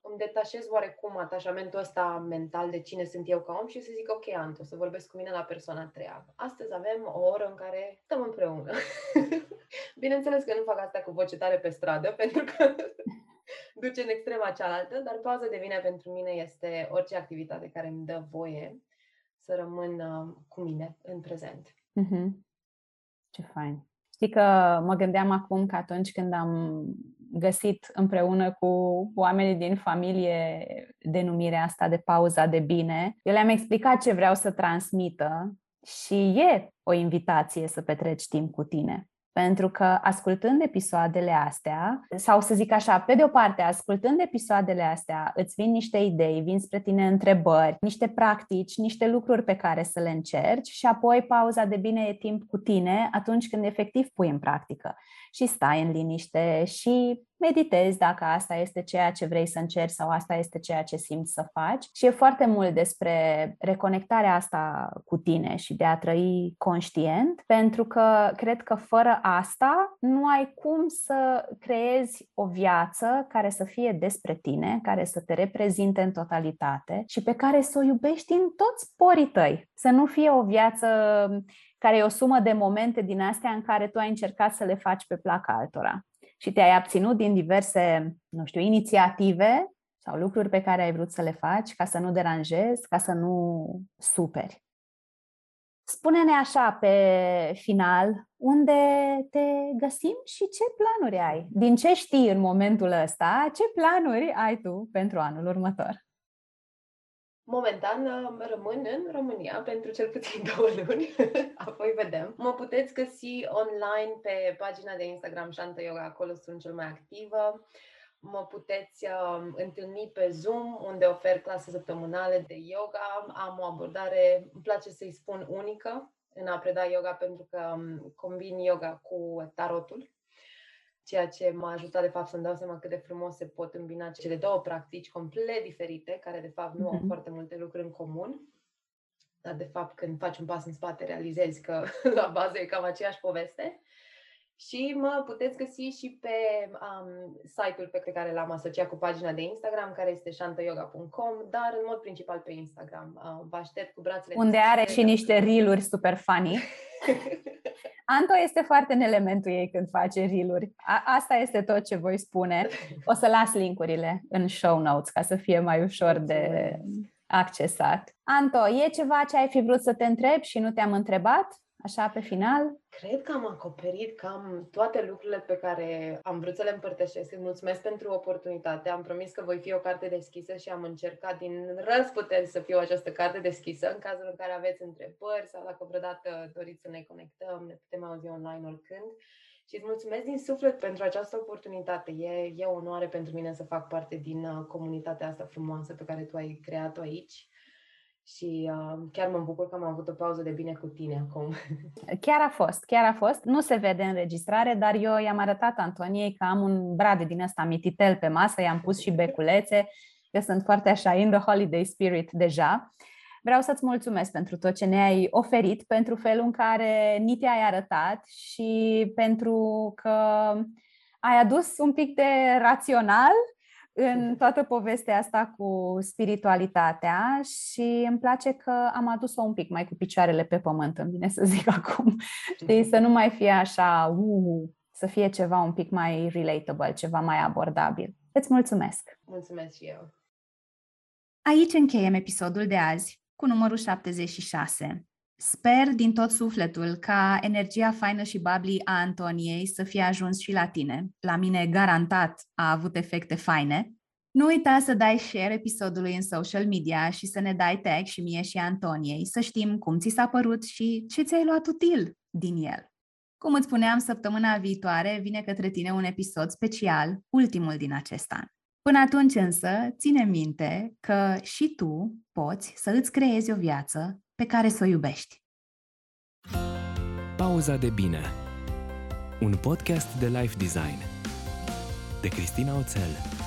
C: îmi detașez oarecum atașamentul ăsta mental de cine sunt eu ca om și să zic, ok, Anto, să vorbesc cu mine la persoana a treia. Astăzi avem o oră în care stăm împreună. Bineînțeles că nu fac asta cu voce tare pe stradă, pentru că duce în extrema cealaltă, dar pauza de vine pentru mine este orice activitate care îmi dă voie să rămân uh, cu mine în prezent. Mm-hmm.
B: Ce fain! Știi că mă gândeam acum că atunci când am găsit împreună cu oamenii din familie denumirea asta de pauza de bine, eu le-am explicat ce vreau să transmită și e o invitație să petreci timp cu tine. Pentru că ascultând episoadele astea, sau să zic așa, pe de o parte, ascultând episoadele astea, îți vin niște idei, vin spre tine întrebări, niște practici, niște lucruri pe care să le încerci și apoi pauza de bine e timp cu tine atunci când efectiv pui în practică și stai în liniște și meditezi dacă asta este ceea ce vrei să încerci sau asta este ceea ce simți să faci. Și e foarte mult despre reconectarea asta cu tine și de a trăi conștient, pentru că cred că fără asta nu ai cum să creezi o viață care să fie despre tine, care să te reprezinte în totalitate și pe care să o iubești în toți porii tăi. Să nu fie o viață care e o sumă de momente din astea în care tu ai încercat să le faci pe plac altora și te-ai abținut din diverse, nu știu, inițiative sau lucruri pe care ai vrut să le faci ca să nu deranjezi, ca să nu superi. Spune-ne așa pe final unde te găsim și ce planuri ai. Din ce știi în momentul ăsta, ce planuri ai tu pentru anul următor?
C: Momentan rămân în România pentru cel puțin două luni, apoi vedem. Mă puteți găsi online pe pagina de Instagram Shanta Yoga, acolo sunt cel mai activă. Mă puteți uh, întâlni pe Zoom, unde ofer clase săptămânale de yoga. Am o abordare, îmi place să-i spun unică în a preda yoga pentru că um, combin yoga cu tarotul ceea ce m-a ajutat de fapt să-mi dau seama cât de frumos se pot îmbina cele două practici complet diferite, care de fapt nu mm-hmm. au foarte multe lucruri în comun. dar de fapt când faci un pas în spate realizezi că la bază e cam aceeași poveste. Și mă puteți găsi și pe um, site-ul pe care l-am asociat cu pagina de Instagram, care este shantayoga.com, dar în mod principal pe Instagram. Uh, vă aștept cu brațele
B: Unde are și niște reel super funny. Anto este foarte în elementul ei când face reel Asta este tot ce voi spune. O să las linkurile în show notes ca să fie mai ușor de accesat. Anto, e ceva ce ai fi vrut să te întreb și nu te-am întrebat? Așa, pe final?
C: Cred că am acoperit cam toate lucrurile pe care am vrut să le împărtășesc. Îți mulțumesc pentru oportunitate. Am promis că voi fi o carte deschisă și am încercat din răsputeri să fiu această carte deschisă în cazul în care aveți întrebări sau dacă vreodată doriți să ne conectăm, ne putem auzi online oricând. Și îți mulțumesc din suflet pentru această oportunitate. E, e o onoare pentru mine să fac parte din uh, comunitatea asta frumoasă pe care tu ai creat-o aici și uh, chiar mă bucur că am avut o pauză de bine cu tine acum.
B: Chiar a fost, chiar a fost. Nu se vede înregistrare, dar eu i-am arătat Antoniei că am un brade din ăsta mititel pe masă, i-am pus și beculețe. Eu sunt foarte așa in the holiday spirit deja. Vreau să-ți mulțumesc pentru tot ce ne-ai oferit, pentru felul în care ni te-ai arătat și pentru că ai adus un pic de rațional în toată povestea asta cu spiritualitatea și îmi place că am adus-o un pic mai cu picioarele pe pământ, îmi vine să zic acum. Știi, să nu mai fie așa, uh, să fie ceva un pic mai relatable, ceva mai abordabil. Îți mulțumesc!
C: Mulțumesc și eu!
B: Aici încheiem episodul de azi cu numărul 76. Sper din tot sufletul ca energia faină și bubbly a Antoniei să fie ajuns și la tine. La mine garantat a avut efecte faine. Nu uita să dai share episodului în social media și să ne dai tag și mie și Antoniei să știm cum ți s-a părut și ce ți-ai luat util din el. Cum îți spuneam, săptămâna viitoare vine către tine un episod special, ultimul din acest an. Până atunci însă, ține minte că și tu poți să îți creezi o viață pe care să o iubești.
A: Pauza de bine. Un podcast de life design. De Cristina Oțel